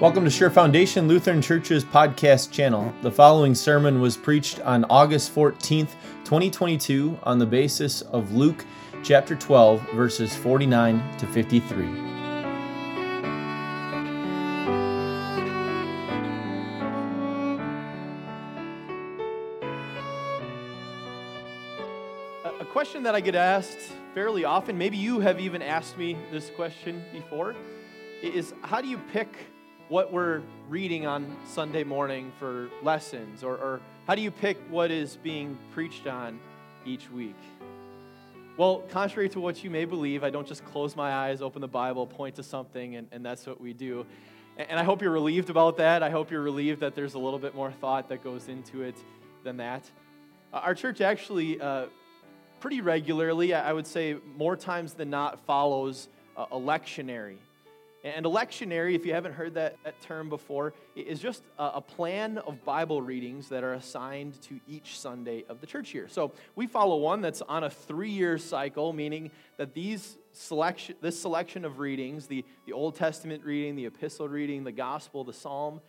Welcome to Sure Foundation Lutheran Church's podcast channel. The following sermon was preached on August 14th, 2022, on the basis of Luke chapter 12, verses 49 to 53. A question that I get asked fairly often, maybe you have even asked me this question before, is how do you pick what we're reading on Sunday morning for lessons? Or, or how do you pick what is being preached on each week? Well, contrary to what you may believe, I don't just close my eyes, open the Bible, point to something, and, and that's what we do. And, and I hope you're relieved about that. I hope you're relieved that there's a little bit more thought that goes into it than that. Our church actually, uh, pretty regularly, I would say more times than not, follows a lectionary. And a lectionary, if you haven't heard that, that term before, is just a, a, plan of Bible readings that are assigned to each Sunday of the church year. So we follow one that's on a three year cycle, meaning that these selection, this selection of readings, the, the Old Testament reading, the epistle reading, the gospel, the psalm,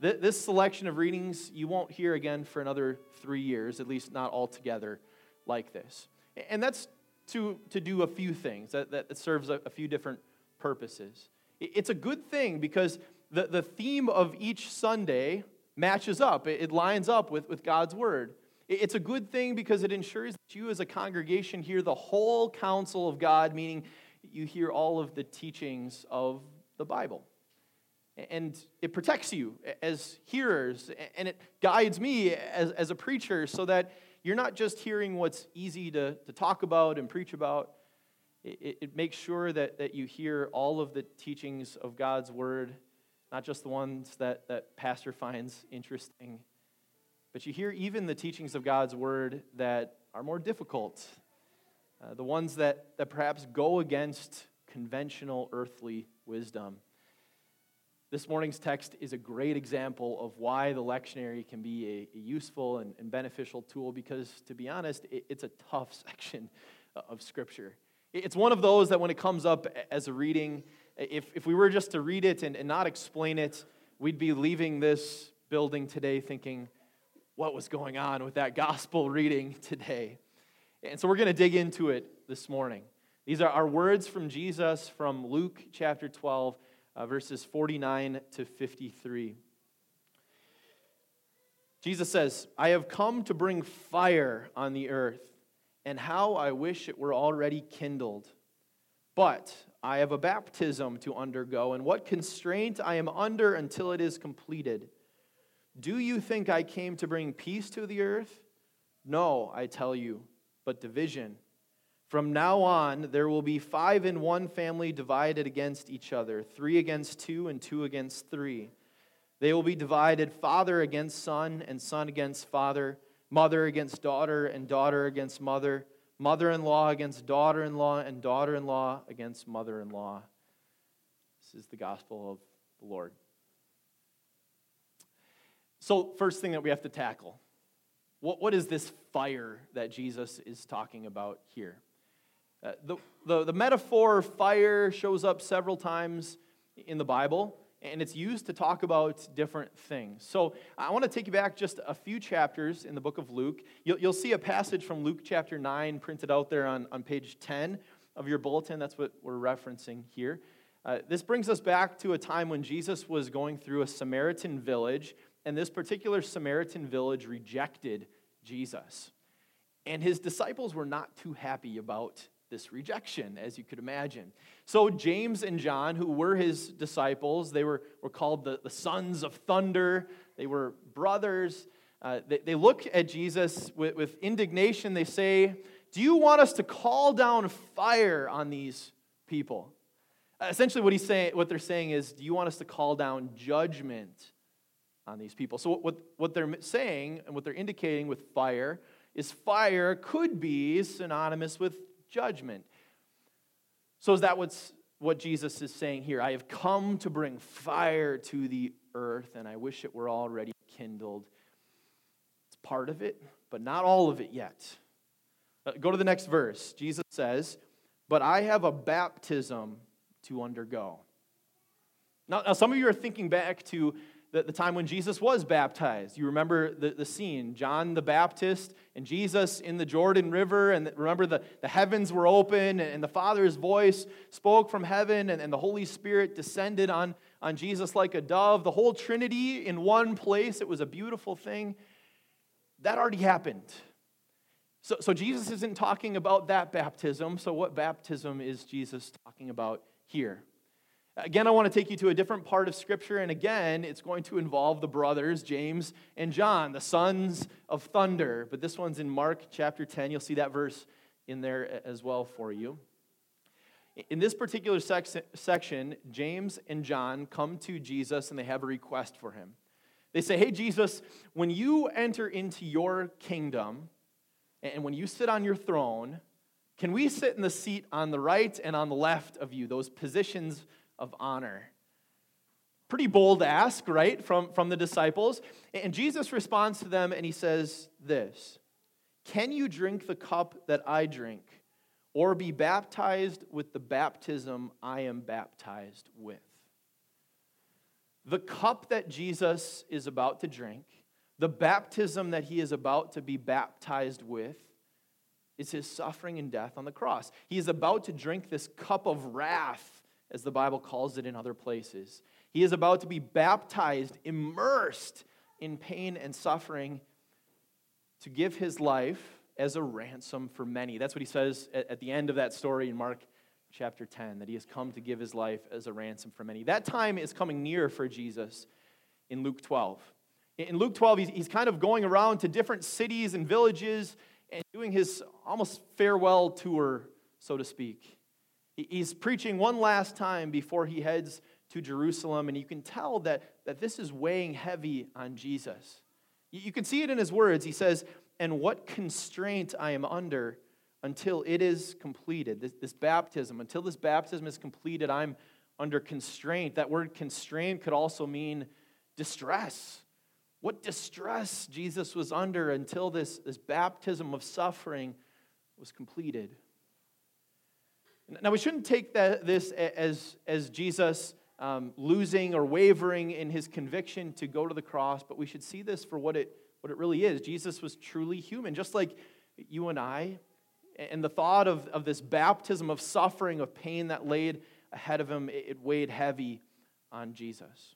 th- this selection of readings you won't hear again for another three years, at least not altogether like this. And that's to, to do a few things, that, that serves a, a few different purposes. It's a good thing because the, the theme of each Sunday matches up, it, lines up with, with God's Word. It's a good thing because it ensures that you as a congregation hear the whole counsel of God, meaning you hear all of the teachings of the Bible. And it protects you as hearers, and it guides me as, as a preacher so that you're not just hearing what's easy to, to talk about and preach about, it, it makes sure that, that you hear all of the teachings of God's word, not just the ones that, that pastor finds interesting, but you hear even the teachings of God's word that are more difficult, uh, the ones that, that perhaps go against conventional earthly wisdom. This morning's text is a great example of why the lectionary can be a, a useful and, and, beneficial tool because, to be honest, it, it's a tough section of Scripture. It's one of those that when it comes up as a reading, if, if we were just to read it and, and not explain it, we'd be leaving this building today thinking, what was going on with that gospel reading today? And so we're going to dig into it this morning. These are our words from Jesus from Luke chapter 12, uh, verses 49 to 53. Jesus says, I have come to bring fire on the earth and how I wish it were already kindled. But I have a baptism to undergo, and what constraint I am under until it is completed. Do you think I came to bring peace to the earth? No, I tell you, but division. From now on, there will be five in one family divided against each other, three against two, and two against three. They will be divided father against son, and son against father mother against daughter, and daughter against mother, mother in law against daughter in law, and daughter in law against mother in law. This is the gospel of the Lord. So, first thing that we have to tackle what, what is this fire that Jesus is talking about here? Uh, the, the, the metaphor fire shows up several times in the Bible and it's used to talk about different things. So I want to take you back just a few chapters in the book of Luke. You'll, you'll see a passage from Luke chapter 9 printed out there on, on page 10 of your bulletin. That's what we're referencing here. Uh, this brings us back to a time when Jesus was going through a Samaritan village, and this particular Samaritan village rejected Jesus. And his disciples were not too happy about this rejection, as you could imagine. So, James and John, who were his disciples, they were, were called the, the sons of thunder, they were brothers. Uh, they, they look at Jesus with, with indignation. They say, Do you want us to call down fire on these people? Uh, essentially, what, he's saying, what they're saying is, Do you want us to call down judgment on these people? So, what, what they're saying and what they're indicating with fire is fire could be synonymous with judgment. So, is that what's, what Jesus is saying here? I have come to bring fire to the earth, and I wish it were already kindled. It's part of it, but not all of it yet. Uh, go to the next verse. Jesus says, But I have a baptism to undergo. Now, now some of you are thinking back to the, the time when Jesus was baptized. You remember the, the scene John the Baptist and Jesus in the Jordan River, and remember the, the heavens were open, and the Father's voice spoke from heaven, and, and the Holy Spirit descended on, on Jesus like a dove. The whole Trinity in one place. It was a beautiful thing. That already happened. So, so Jesus isn't talking about that baptism. So, what baptism is Jesus talking about here? Again, I want to take you to a different part of Scripture, and again, it's going to involve the brothers, James and John, the sons of thunder. But this one's in Mark chapter 10. You'll see that verse in there as well for you. In this particular section, James and John come to Jesus and they have a request for him. They say, Hey, Jesus, when you enter into your kingdom and when you sit on your throne, can we sit in the seat on the right and on the left of you, those positions of honor. Pretty bold ask, right, from, from the disciples. And Jesus responds to them and he says this Can you drink the cup that I drink, or be baptized with the baptism I am baptized with? The cup that Jesus is about to drink, the baptism that he is about to be baptized with, is his suffering and death on the cross. He is about to drink this cup of wrath as the Bible calls it in other places. He is about to be baptized, immersed in pain and suffering to give his life as a ransom for many. That's what he says at the end of that story in Mark chapter 10, that he has come to give his life as a ransom for many. That time is coming near for Jesus in Luke 12. In Luke 12, he's kind of going around to different cities and villages and doing his almost farewell tour, so to speak. He's preaching one last time before he heads to Jerusalem, and you can tell that, that this is weighing heavy on Jesus. You can see it in his words. He says, And what constraint I am under until it is completed. This, this baptism, until this baptism is completed, I'm under constraint. That word constraint could also mean distress. What distress Jesus was under until this, this baptism of suffering was completed. Now, we shouldn't take that, this as, as Jesus um, losing or wavering in his conviction to go to the cross, but we should see this for what it, what it really is. Jesus was truly human, just like you and I. And the thought of, of this baptism of suffering, of pain that laid ahead of him, it weighed heavy on Jesus.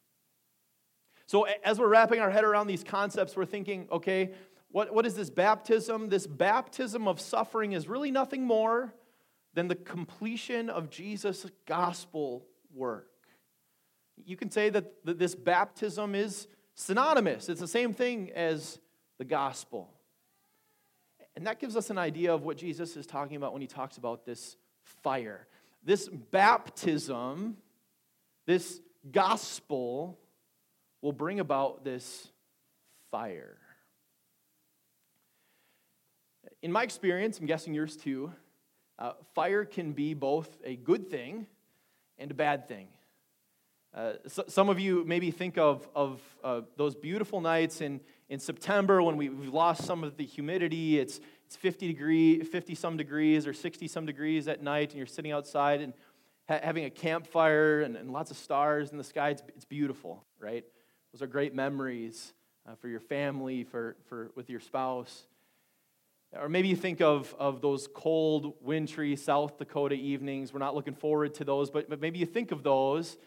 So, as we're wrapping our head around these concepts, we're thinking, okay, what, what is this baptism? This baptism of suffering is really nothing more than the completion of Jesus' gospel work. You can say that this baptism is synonymous, it's the same thing as the gospel. And that gives us an idea of what Jesus is talking about when he talks about this fire. This baptism, this gospel, will bring about this fire. In my experience, I'm guessing yours too, uh, fire can be both a good thing and a bad thing. Uh, so, some of you maybe think of, of uh, those beautiful nights in, in September when we, we've lost some of the humidity. It's, it's 50 degree, 50 some degrees or 60 some degrees at night, and you're sitting outside and ha- having a campfire and, and, lots of stars in the sky. It's, it's beautiful, right? Those are great memories uh, for your family, for, for, with your spouse. Or maybe you think of, of those cold, wintry South Dakota evenings. We're not looking forward to those, but, but maybe you think of those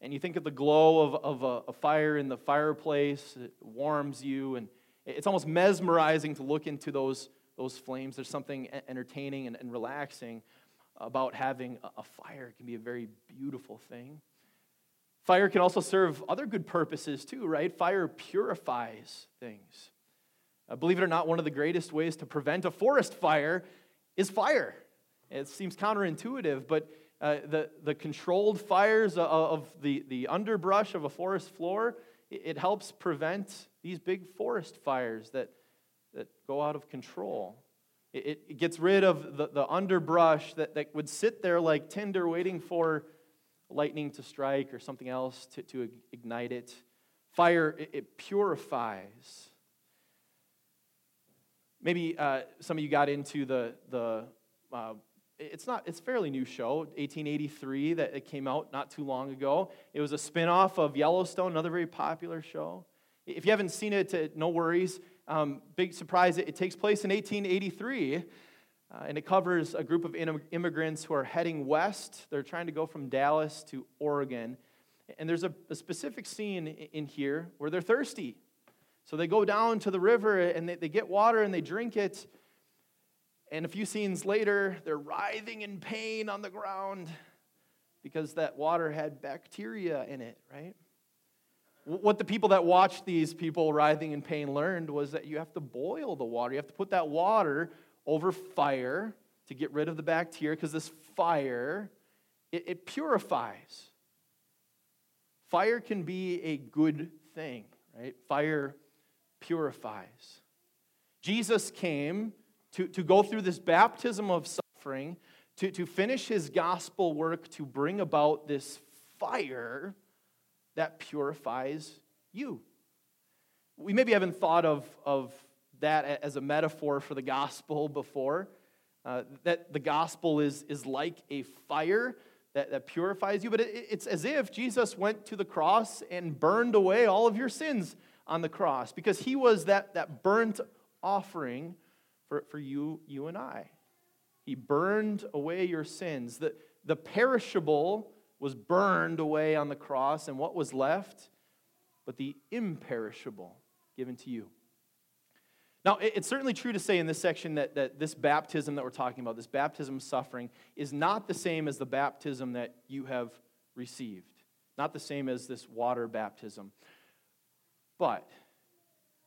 and you think of the glow of, of a, a fire in the fireplace. It warms you, and it's almost mesmerizing to look into those, those flames. There's something entertaining and, and relaxing about having a, a fire. It can be a very beautiful thing. Fire can also serve other good purposes too, right? Fire purifies things. Uh, believe it or not, one of the greatest ways to prevent a forest fire is fire. It seems counterintuitive, but uh, the, the controlled fires of the, the underbrush of a forest floor, it, it helps prevent these big forest fires that, that go out of control. It, it gets rid of the, the underbrush that, that would sit there like tinder waiting for lightning to strike or something else to, to ignite it. Fire, it, it purifies. Maybe uh, some of you got into the, the uh, it's not it's fairly new show 1883 that it came out not too long ago. It was a spin-off of yellowstone another very popular show. If you haven't seen it no worries. Um, big surprise it, it, takes place in 1883 uh, and it covers a group of immigrants who are heading west. They're trying to go from dallas to oregon. And there's a, a specific scene in here where they're thirsty so they go down to the river and they, they get water and they drink it and a few scenes later, they're writhing in pain on the ground because that water had bacteria in it, right? What the people that watched these people writhing in pain learned was that you have to boil the water. You have to put that water over fire to get rid of the bacteria because this fire, it, it purifies. Fire can be a good thing, right? Fire purifies. Jesus came to, to go through this baptism of suffering, to, to finish his gospel work, to bring about this fire that purifies you. We maybe haven't thought of, of that as a metaphor for the gospel before. Uh, that the gospel is, is like a fire that, that purifies you, but it, it's as if Jesus went to the cross and burned away all of your sins on the cross because he was that, that burnt offering for, for you, you and I. He burned away your sins. The, the perishable was burned away on the cross, and what was left? But the imperishable given to you. Now, it's certainly true to say in this section that, that this baptism that we're talking about, this baptism of suffering, is not the same as the baptism that you have received, not the same as this water baptism. But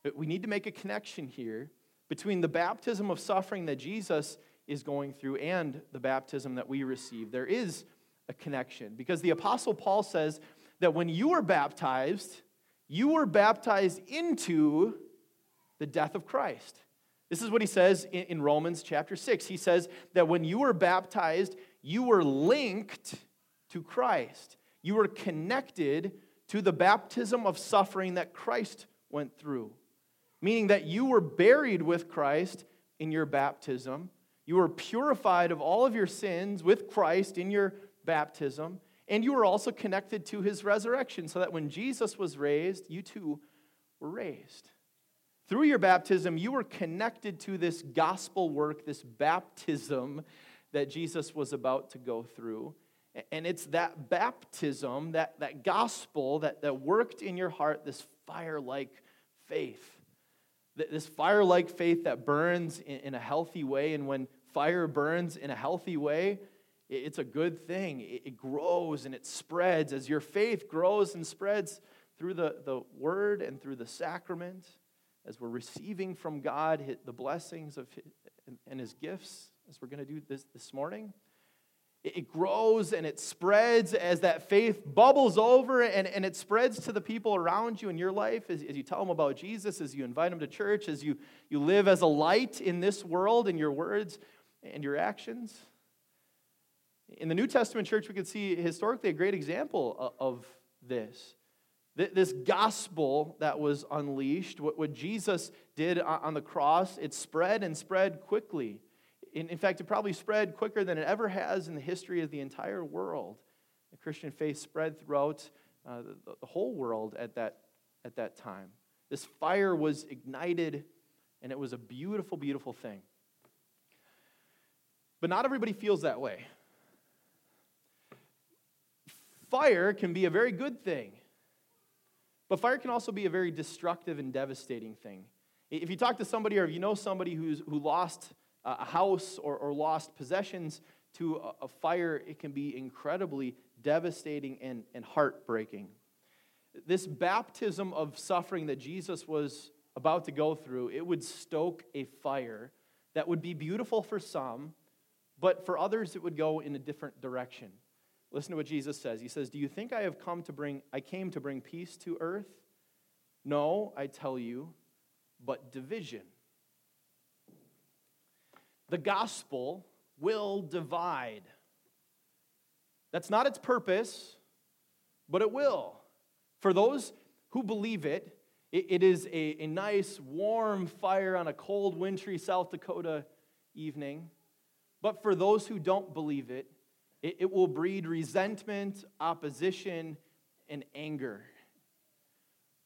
uh, we need to make a connection here between the baptism of suffering that Jesus is going through and the baptism that we receive. There is a connection because the Apostle Paul says that when you were baptized, you were baptized into the death of Christ. This is what he says in, Romans chapter 6. He says that when you were baptized, you were linked to Christ. You were connected to the baptism of suffering that Christ went through meaning that you were buried with Christ in your baptism. You were purified of all of your sins with Christ in your baptism. And you were also connected to his resurrection, so that when Jesus was raised, you too were raised. Through your baptism, you were connected to this gospel work, this baptism that Jesus was about to go through. And it's that baptism, that, that gospel that, that worked in your heart, this fire like faith this fire like faith that burns in a healthy way. And when fire burns in a healthy way, it's a good thing. It grows and it spreads. As your faith grows and spreads through the, the word and through the sacrament, as we're receiving from God the blessings of his, and his gifts, as we're going to do this this morning, it grows and it spreads as that faith bubbles over and, and it spreads to the people around you in your life as, as you tell them about Jesus, as you invite them to church, as you, you live as a light in this world in your words and your actions. In the New Testament church, we can see historically a great example of this. This gospel that was unleashed, what Jesus did on the cross, it spread and spread quickly. In, in fact, it probably spread quicker than it ever has in the history of the entire world. The Christian faith spread throughout uh, the, the whole world at that, at that time. This fire was ignited, and it was a beautiful, beautiful thing. But not everybody feels that way. Fire can be a very good thing, but fire can also be a very destructive and devastating thing. If you talk to somebody or if you know somebody who's, who lost a house or, or lost possessions to a, a fire, it can be incredibly devastating and, and heartbreaking. This baptism of suffering that Jesus was about to go through, it would stoke a fire that would be beautiful for some, but for others it would go in a different direction. Listen to what Jesus says. He says, "Do you think I have come to bring I came to bring peace to earth? No, I tell you, but division." The gospel will divide. That's not its purpose, but it will. For those who believe it, it, it is a, a nice, warm fire on a cold, wintry South Dakota evening. But for those who don't believe it, it, it will breed resentment, opposition, and anger.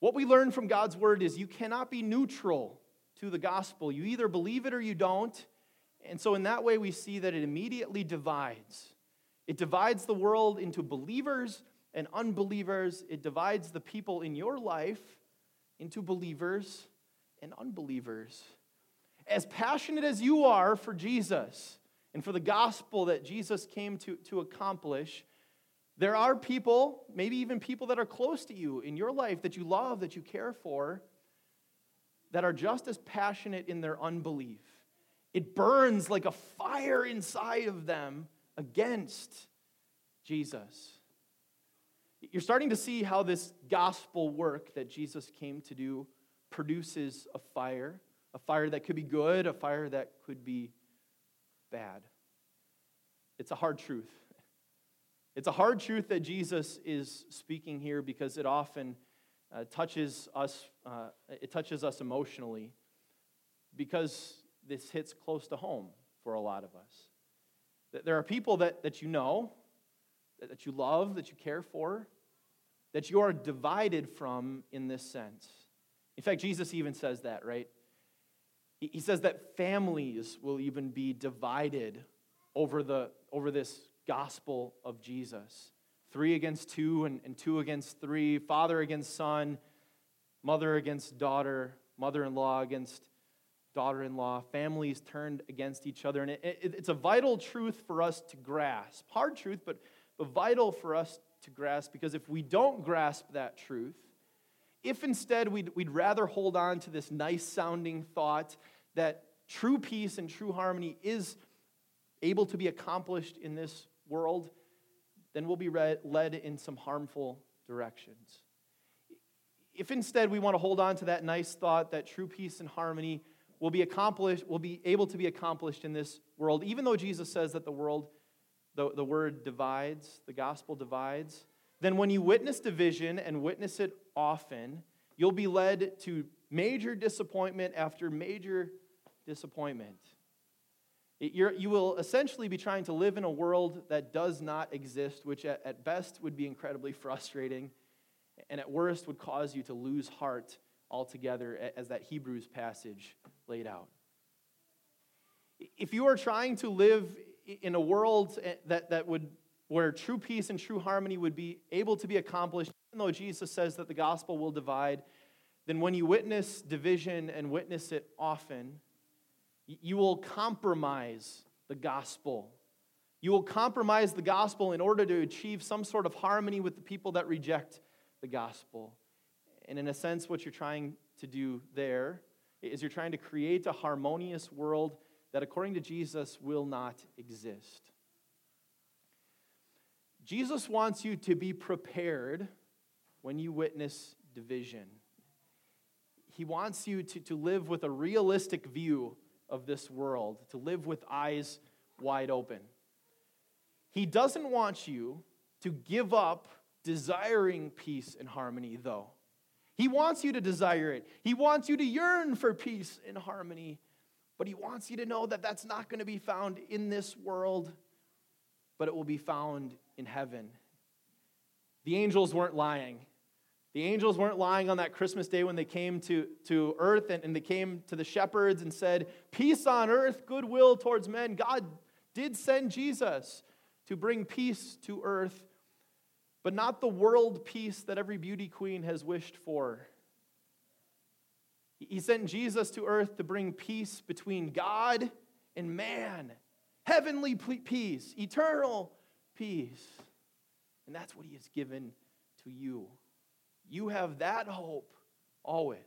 What we learn from God's word is you cannot be neutral to the gospel. You either believe it or you don't. And so, in that way, we see that it immediately divides. It divides the world into believers and unbelievers. It divides the people in your life into believers and unbelievers. As passionate as you are for Jesus and for the gospel that Jesus came to, to accomplish, there are people, maybe even people that are close to you in your life that you love, that you care for, that are just as passionate in their unbelief. It burns like a fire inside of them against Jesus. You're starting to see how this gospel work that Jesus came to do produces a fire, a fire that could be good, a fire that could be bad. It's a hard truth. It's a hard truth that Jesus is speaking here because it often uh, touches us. Uh, it touches us emotionally because this hits close to home for a lot of us. That There are people that, that you know, that you love, that you care for, that you are divided from in this sense. In fact, Jesus even says that, right? He says that families will even be divided over, the, over this gospel of Jesus. Three against two, and, and two against three, father against son, mother against daughter, mother in law against daughter in law, families turned against each other. And it, it, it's a vital truth for us to grasp. Hard truth, but, but vital for us to grasp because if we don't grasp that truth, if instead we'd, we'd rather hold on to this nice sounding thought that true peace and true harmony is able to be accomplished in this world, then we'll be read, led in some harmful directions. If instead we want to hold on to that nice thought that true peace and harmony will be accomplished, will be able to be accomplished in this world, even though Jesus says that the world, the, the word divides, the gospel divides, then when you witness division and witness it often, you'll be led to major disappointment after major disappointment. It, you will essentially be trying to live in a world that does not exist, which at, at best would be incredibly frustrating, and at worst would cause you to lose heart altogether, as that Hebrews passage laid out. If you are trying to live in a world eh, that, that would, where true peace and true harmony would be able to be accomplished, even though Jesus says that the gospel will divide, then when you witness division and witness it often, you will compromise the gospel. You will compromise the gospel in order to achieve some sort of harmony with the people that reject the gospel. And in a sense, what you're trying to do there is you're trying to create a harmonious world that, according to Jesus, will not exist. Jesus wants you to be prepared when you witness division. He wants you to, to live with a realistic view of this world, to live with eyes wide open. He doesn't want you to give up desiring peace and harmony, though. He wants you to desire it. He wants you to yearn for peace and harmony. But He wants you to know that that's not going to be found in this world, but it will be found in heaven. The angels weren't lying. The angels weren't lying on that Christmas day when they came to, to earth and, and they came to the shepherds and said, Peace on earth, goodwill towards men. God did send Jesus to bring peace to earth but not the world peace that every beauty queen has wished for. He sent Jesus to earth to bring peace between God and man, heavenly peace, eternal peace. And that's what he has given to you. You have that hope always.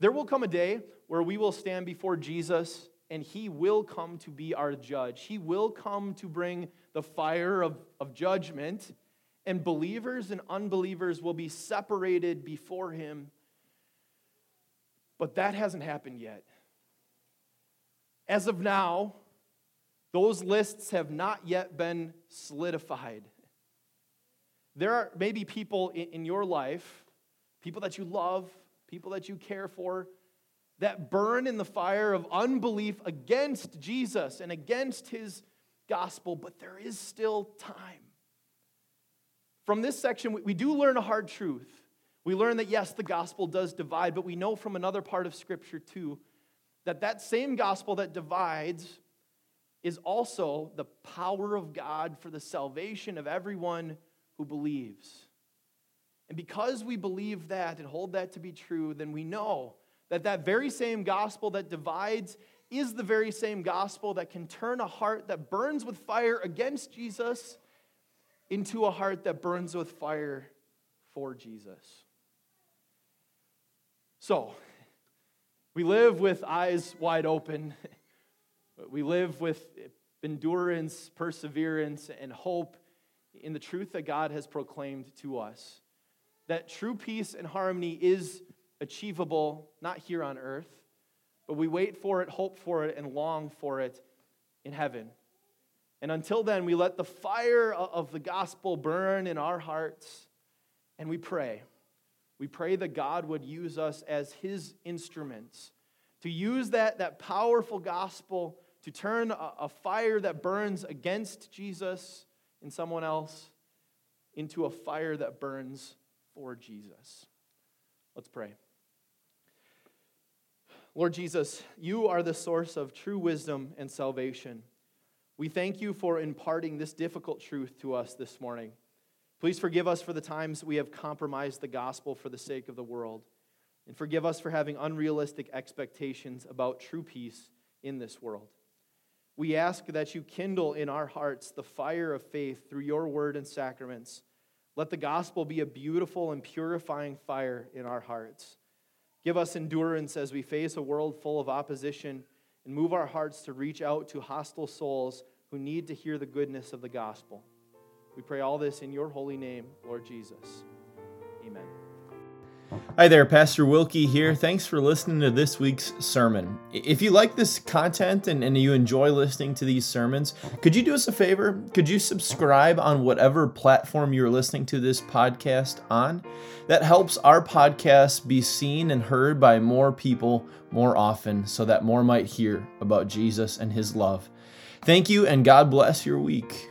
There will come a day where we will stand before Jesus and he will come to be our judge. He will come to bring the fire of, of judgment, and believers and unbelievers will be separated before him. But that hasn't happened yet. As of now, those lists have not yet been solidified. There are maybe people in, in your life, people that you love, people that you care for, that burn in the fire of unbelief against Jesus and against his gospel, but there is still time. From this section, we do learn a hard truth. We learn that, yes, the gospel does divide, but we know from another part of Scripture, too, that that same gospel that divides is also the power of God for the salvation of everyone who believes. And because we believe that and hold that to be true, then we know that that very same gospel that divides is the very same gospel that can turn a heart that burns with fire against Jesus into a heart that burns with fire for Jesus. So, we live with eyes wide open. We live with endurance, perseverance, and hope in the truth that God has proclaimed to us. That true peace and harmony is achievable not here on earth, but we wait for it, hope for it, and long for it in heaven. And until then, we let the fire of the gospel burn in our hearts and we pray. We pray that God would use us as his instruments to use that, that powerful gospel to turn a, a fire that burns against Jesus in someone else into a fire that burns for Jesus. Let's pray. Lord Jesus, you are the source of true wisdom and salvation. We thank you for imparting this difficult truth to us this morning. Please forgive us for the times we have compromised the gospel for the sake of the world. And forgive us for having unrealistic expectations about true peace in this world. We ask that you kindle in our hearts the fire of faith through your word and sacraments. Let the gospel be a beautiful and purifying fire in our hearts. Give us endurance as we face a world full of opposition and move our hearts to reach out to hostile souls who need to hear the goodness of the gospel. We pray all this in your holy name, Lord Jesus. Amen. Hi there, Pastor Wilkie here. Thanks for listening to this week's sermon. If you like this content and, and, you enjoy listening to these sermons, could you do us a favor? Could you subscribe on whatever platform you're listening to this podcast on? That helps our podcast be seen and heard by more people more often so that more might hear about Jesus and his love. Thank you, and God bless your week.